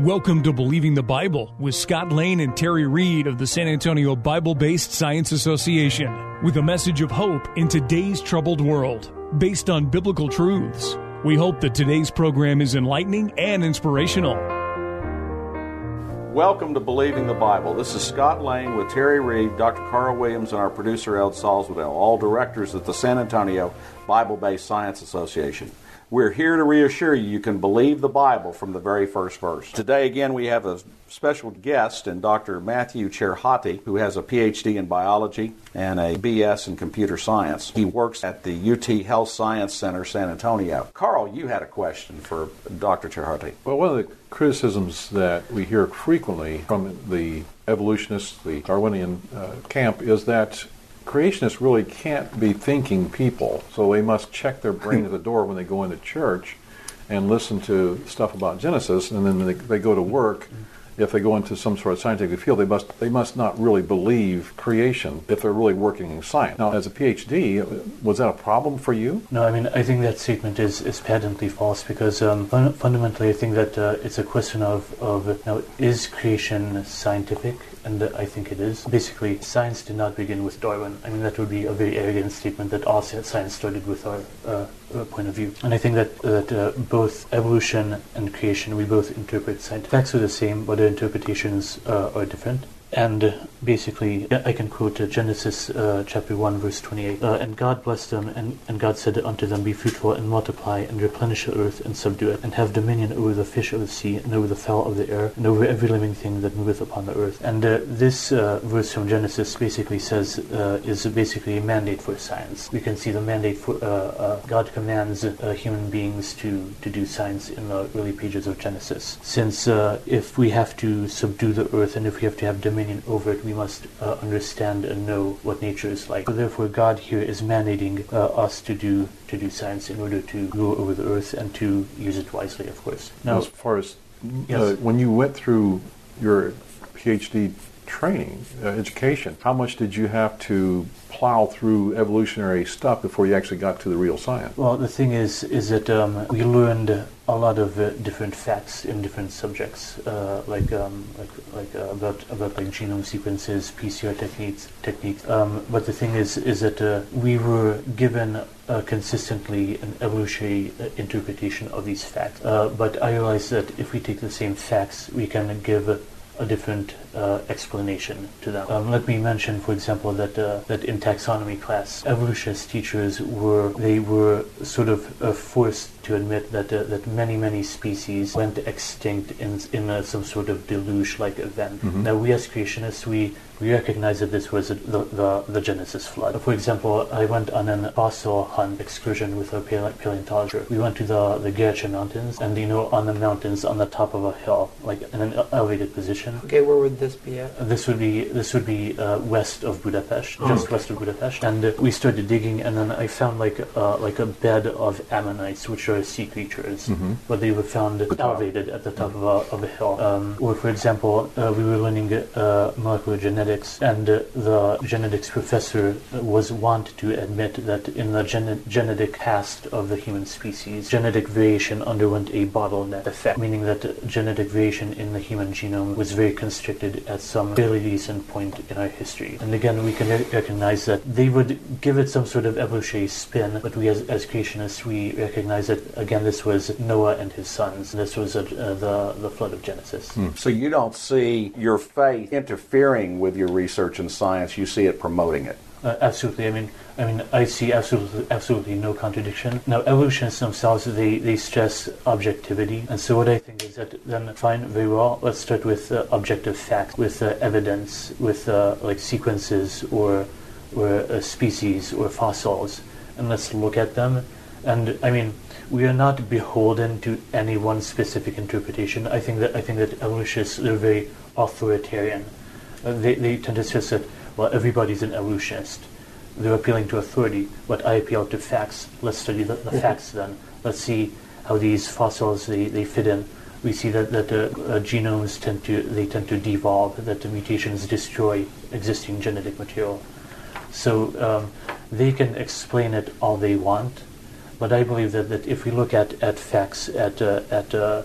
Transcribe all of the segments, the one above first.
Welcome to Believing the Bible with Scott Lane and Terry Reed of the San Antonio Bible Based Science Association with a message of hope in today's troubled world based on biblical truths. We hope that today's program is enlightening and inspirational. Welcome to Believing the Bible. This is Scott Lane with Terry Reed, Dr. Carl Williams, and our producer Ed Salzwedel, all directors at the San Antonio Bible Based Science Association. We're here to reassure you you can believe the Bible from the very first verse. Today, again, we have a special guest in Dr. Matthew Cserhati, who has a PhD in biology and a BS in computer science. He works at the UT Health Science Center, San Antonio. Carl, you had a question for Dr. Cserhati. Well, one of the criticisms that we hear frequently from the evolutionists, the Darwinian uh, camp, is that creationists really can't be thinking people, so they must check their brain at the door when they go into church and listen to stuff about Genesis, and then they, they go to work. If they go into some sort of scientific field, they must they must not really believe creation if they're really working in science. Now, as a PhD, was that a problem for you? No, I mean I think that statement is, is patently false because um, fun- fundamentally I think that uh, it's a question of of now is creation scientific and I think it is. Basically, science did not begin with Darwin. I mean, that would be a very arrogant statement that all science started with our uh, uh, point of view. And I think that that uh, both evolution and creation, we both interpret scientific facts are the same, but their interpretations uh, are different. And uh, basically, I can quote uh, Genesis uh, chapter 1, verse 28. Uh, and God blessed them, and, and God said unto them, Be fruitful and multiply, and replenish the earth, and subdue it, and have dominion over the fish of the sea, and over the fowl of the air, and over every living thing that moveth upon the earth. And uh, this uh, verse from Genesis basically says, is basically a mandate for science. We can see the mandate for God commands human beings to, to do science in the early pages of Genesis. Since if we have to subdue the earth, and if we have to have dominion, dominion over it, we must uh, understand and know what nature is like. So therefore, God here is mandating uh, us to do to do science in order to rule over the earth and to use it wisely, of course. Now, as far as yes. uh, when you went through your PhD training, uh, education, how much did you have to plow through evolutionary stuff before you actually got to the real science? Well, the thing is, is that um, we learned a lot of uh, different facts in different subjects, uh, like um, like like uh, about about like genome sequences, PCR techniques techniques. Um, but the thing is, is that uh, we were given uh, consistently an evolutionary uh, interpretation of these facts. but I realized that if we take the same facts, we can give a different uh, explanation to them. Um, let me mention, for example, that uh, that in taxonomy class, evolutionist teachers were they were sort of uh, forced to admit that uh, that many many species went extinct in in some sort of deluge-like event. Mm-hmm. Now we as creationists we we recognize that this was the, the, the, Genesis flood. For example, I went on an fossil hunt excursion with a paleontologist. We went to the, the Gerecse Mountains, and you know, on the mountains, on the top of a hill, like in an elevated position. Okay, where would this be at? This would be this would be uh, west of Budapest, oh, just okay. west of Budapest. And uh, we started digging, and then I found like uh, like a bed of ammonites, which are sea creatures, mm-hmm. but they were found elevated at the top mm-hmm. of, a, of a hill. Um, or, for example, uh, we were learning uh, molecular genetics genetics, and uh, the genetics professor was wont to admit that in the gen- genetic past of the human species, genetic variation underwent a bottleneck effect, meaning that genetic variation in the human genome was very constricted at some fairly recent point in our history. And again, we can re- recognize that they would give it some sort of evolutionary spin, but we as, as creationists, we recognize that, again, this was Noah and his sons. This was uh, the, the flood of Genesis. Hmm. So you don't see your faith interfering with your research and science, you see it promoting it. Uh, absolutely. I mean, I mean, I see absolutely, absolutely no contradiction. Now, evolutionists themselves they, they stress objectivity, and so what I think is that then fine, very well. Let's start with uh, objective facts, with uh, evidence, with uh, like sequences or or uh, species or fossils, and let's look at them. And I mean, we are not beholden to any one specific interpretation. I think that I think that evolutionists are very authoritarian they, they tend to suggest that, well, everybody's an evolutionist. They're appealing to authority, but I appeal to facts. Let's study the, the mm-hmm. facts then. Let's see how these fossils, they, they fit in. We see that, that uh, uh, genomes tend to, they tend to devolve, that the mutations destroy existing genetic material. So um, they can explain it all they want, but I believe that, that if we look at, at facts, at, uh, at uh,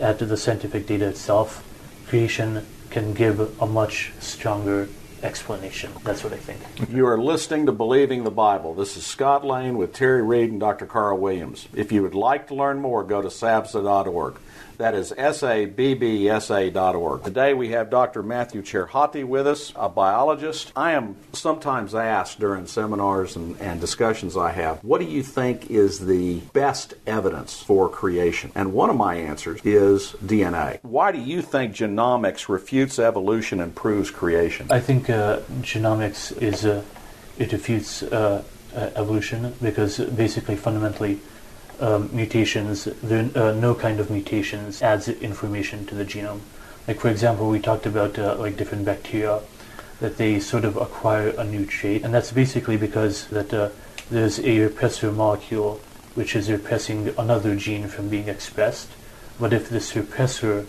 add the scientific data itself, creation can give a much stronger explanation. That's what I think. You are listening to Believing the Bible. This is Scott Lane with Terry Reed and Dr. Carl Williams. If you would like to learn more, go to sabsa.org. That is sabsa.org. Today we have Dr. Matthew Cserhati with us, a biologist. I am sometimes asked during seminars and, and discussions I have, what do you think is the best evidence for creation? And one of my answers is DNA. Why do you think genomics refutes evolution and proves creation? I think uh, genomics is uh, it refutes uh, uh evolution because basically fundamentally um, mutations, there, uh, no kind of mutations adds information to the genome. Like for example, we talked about uh, like different bacteria that they sort of acquire a new trait, and that's basically because that uh, there's a repressor molecule which is repressing another gene from being expressed. But if this repressor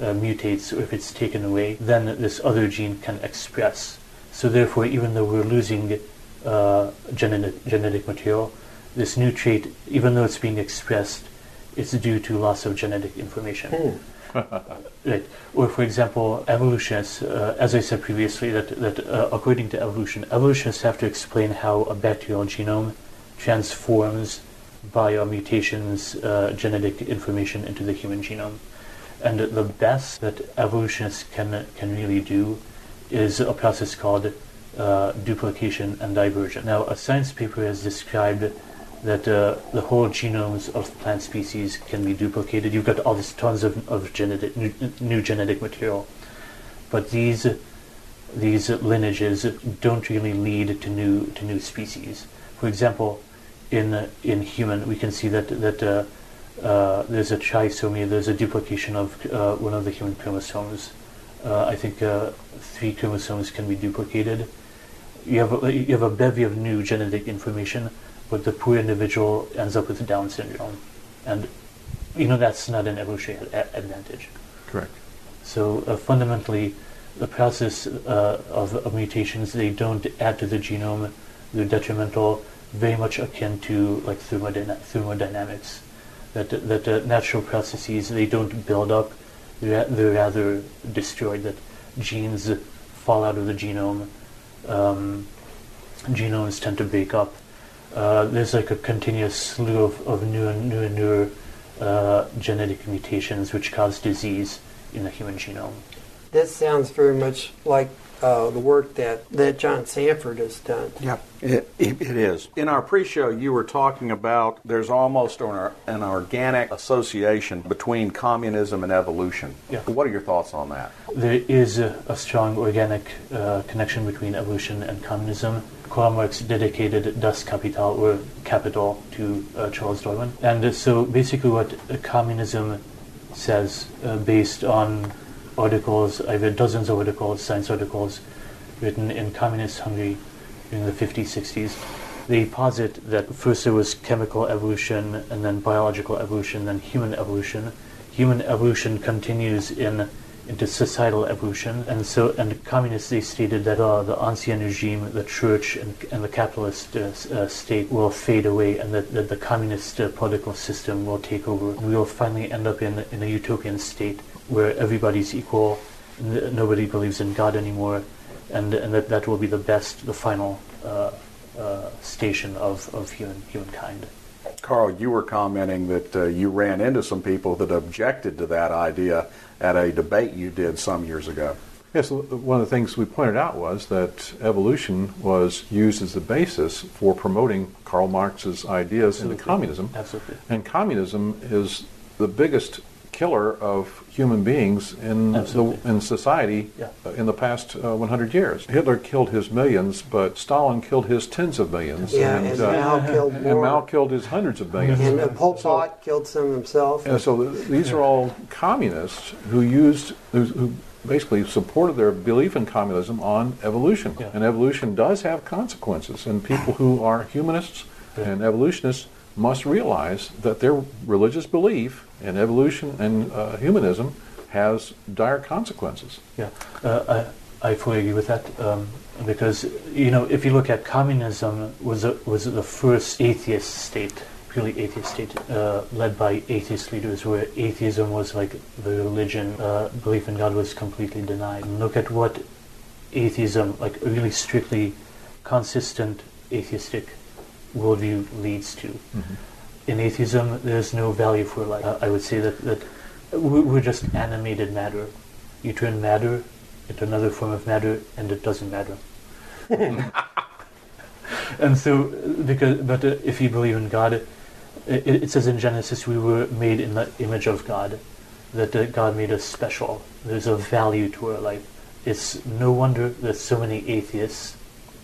uh, mutates or if it's taken away, then this other gene can express. So therefore, even though we're losing uh, genetic, genetic material, this new trait, even though it's being expressed, it's due to loss of genetic information. Hmm. right. Or, for example, evolutionists, uh, as I said previously, that, that uh, according to evolution, evolutionists have to explain how a bacterial genome transforms via mutations uh, genetic information into the human genome. And the best that evolutionists can, can really do is a process called uh, duplication and diversion. Now, a science paper has described that uh, the whole genomes of plant species can be duplicated. You've got all these tons of, of genetic new, new genetic material, but these these lineages don't really lead to new to new species. For example, in in human, we can see that that uh, uh, there's a trisomy, there's a duplication of uh, one of the human chromosomes. Uh, I think uh, three chromosomes can be duplicated. You have a, you have a bevy of new genetic information but the poor individual ends up with Down syndrome. And, you know, that's not an evolutionary advantage. Correct. So uh, fundamentally, the process uh, of, of, mutations, they don't add to the genome. They're detrimental, very much akin to like thermodyna- thermodynamics. That, that uh, natural processes, they don't build up, they're, they're rather destroyed. That genes fall out of the genome. Um, genomes tend to break up uh, there's like a continuous slew of, of new and new and newer uh, genetic mutations which cause disease in the human genome. This sounds very much like uh, the work that, that John Sanford has done. Yeah, it, it, it is. In our pre show, you were talking about there's almost an, an organic association between communism and evolution. Yeah. What are your thoughts on that? There is a, a strong organic uh, connection between evolution and communism. Karl dedicated Das Kapital or Capital to uh, Charles Darwin. And so basically, what communism says, uh, based on articles, I've read dozens of articles, science articles, written in communist Hungary in the 50s, 60s, they posit that first there was chemical evolution, and then biological evolution, then human evolution. Human evolution continues in into societal evolution, and so and communists they stated that uh, the ancien regime, the church, and, and the capitalist uh, uh, state will fade away, and that, that the communist uh, political system will take over. And we will finally end up in in a utopian state where everybody's equal, nobody believes in God anymore, and and that that will be the best, the final uh, uh, station of, of human humankind. Carl, you were commenting that uh, you ran into some people that objected to that idea at a debate you did some years ago. Yes, one of the things we pointed out was that evolution was used as the basis for promoting Karl Marx's ideas Absolutely. into communism. Absolutely. And communism is the biggest killer of human beings in the, in society yeah. uh, in the past uh, 100 years. Hitler killed his millions, but Stalin killed his tens of millions. Yeah, and, and uh, Mao killed more. And Mao killed his hundreds of millions. And uh, Pol Pot so, killed some himself. And so th- these are all communists who used who, who basically supported their belief in communism on evolution. Yeah. And evolution does have consequences. And people who are humanists yeah. and evolutionists must realize that their religious belief in evolution and uh, humanism has dire consequences. Yeah, uh, I, I fully agree with that um, because you know if you look at communism was a, was the first atheist state purely atheist state uh, led by atheist leaders, where atheism was like the religion, uh, belief in God was completely denied. And look at what atheism, like really strictly consistent atheistic worldview, leads to. Mm-hmm. In atheism, there's no value for life. Uh, I would say that, that we're just animated matter. You turn matter into another form of matter, and it doesn't matter. and so, because but uh, if you believe in God, it, it, says in Genesis we were made in the image of God, that uh, God made us special. There's a value to our life. It's no wonder that so many atheists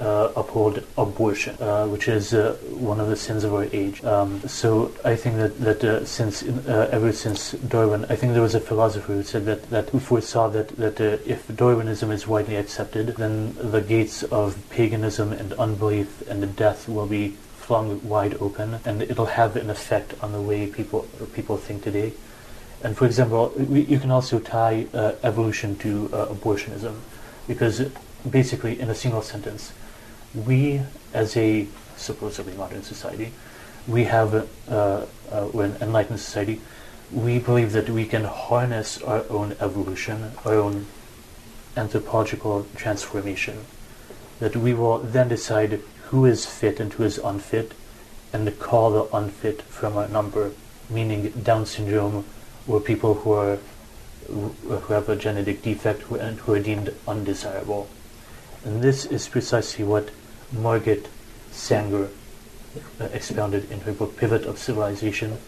uh, uphold abortion, uh, which is uh, one of the sins of our age. Um, so I think that that uh, since uh, ever since Darwin, I think there was a philosopher who said that that who foresaw that that uh, if Darwinism is widely accepted, then the gates of paganism and unbelief and the death will be flung wide open, and it'll have an effect on the way people people think today. And for example, we, you can also tie evolution to abortionism, because basically in a single sentence we, as a supposedly modern society, we have, uh, uh, an enlightened society, we believe that we can harness our own evolution, our own anthropological transformation, that we will then decide who is fit and who is unfit, and call the unfit from our number, meaning Down syndrome or people who are who have a genetic defect and who are deemed undesirable. And this is precisely what Margaret Sanger uh, expounded in her book Pivot of Civilization,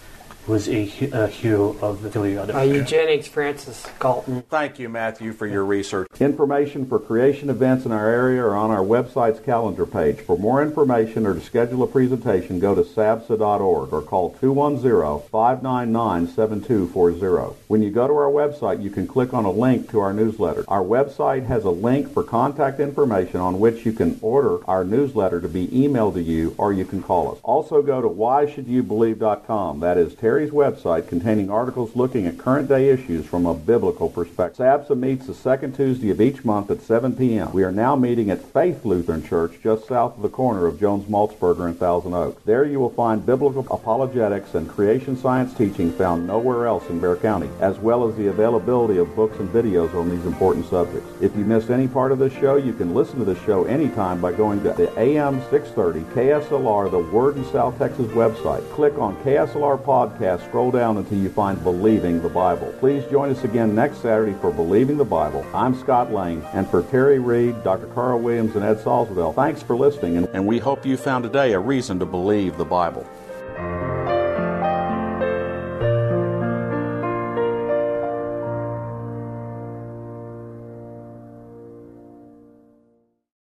was a, a hero of the Gilead. Uh, eugenics, Francis Galton. Thank you, Matthew, for your research. Information for creation events in our area are on our website's calendar page. For more information or to schedule a presentation, go to sabsa.org or call 210-599-7240. When you go to our website, you can click on a link to our newsletter. Our website has a link for contact information on which you can order our newsletter to be emailed to you or you can call us. Also go to whyshouldyoubelieve.com. That is Terry Terry's website containing articles looking at current day issues from a biblical perspective. SABSA meets the second Tuesday of each month at 7 p.m. We are now meeting at Faith Lutheran Church just south of the corner of Jones Maltsberger and Thousand Oaks. There you will find biblical apologetics and creation science teaching found nowhere else in Bexar County, as well as the availability of books and videos on these important subjects. If you missed any part of this show, you can listen to the show anytime by going to the AM 630 KSLR, the Word in South Texas website. Click on KSLR Podcast podcast, scroll down until you find Believing the Bible. Please join us again next Saturday for Believing the Bible. I'm Scott Lane, and for Terry Reed, Dr. Carl Williams, and Ed Salzwedel, thanks for listening, and we hope you found today a reason to believe the Bible.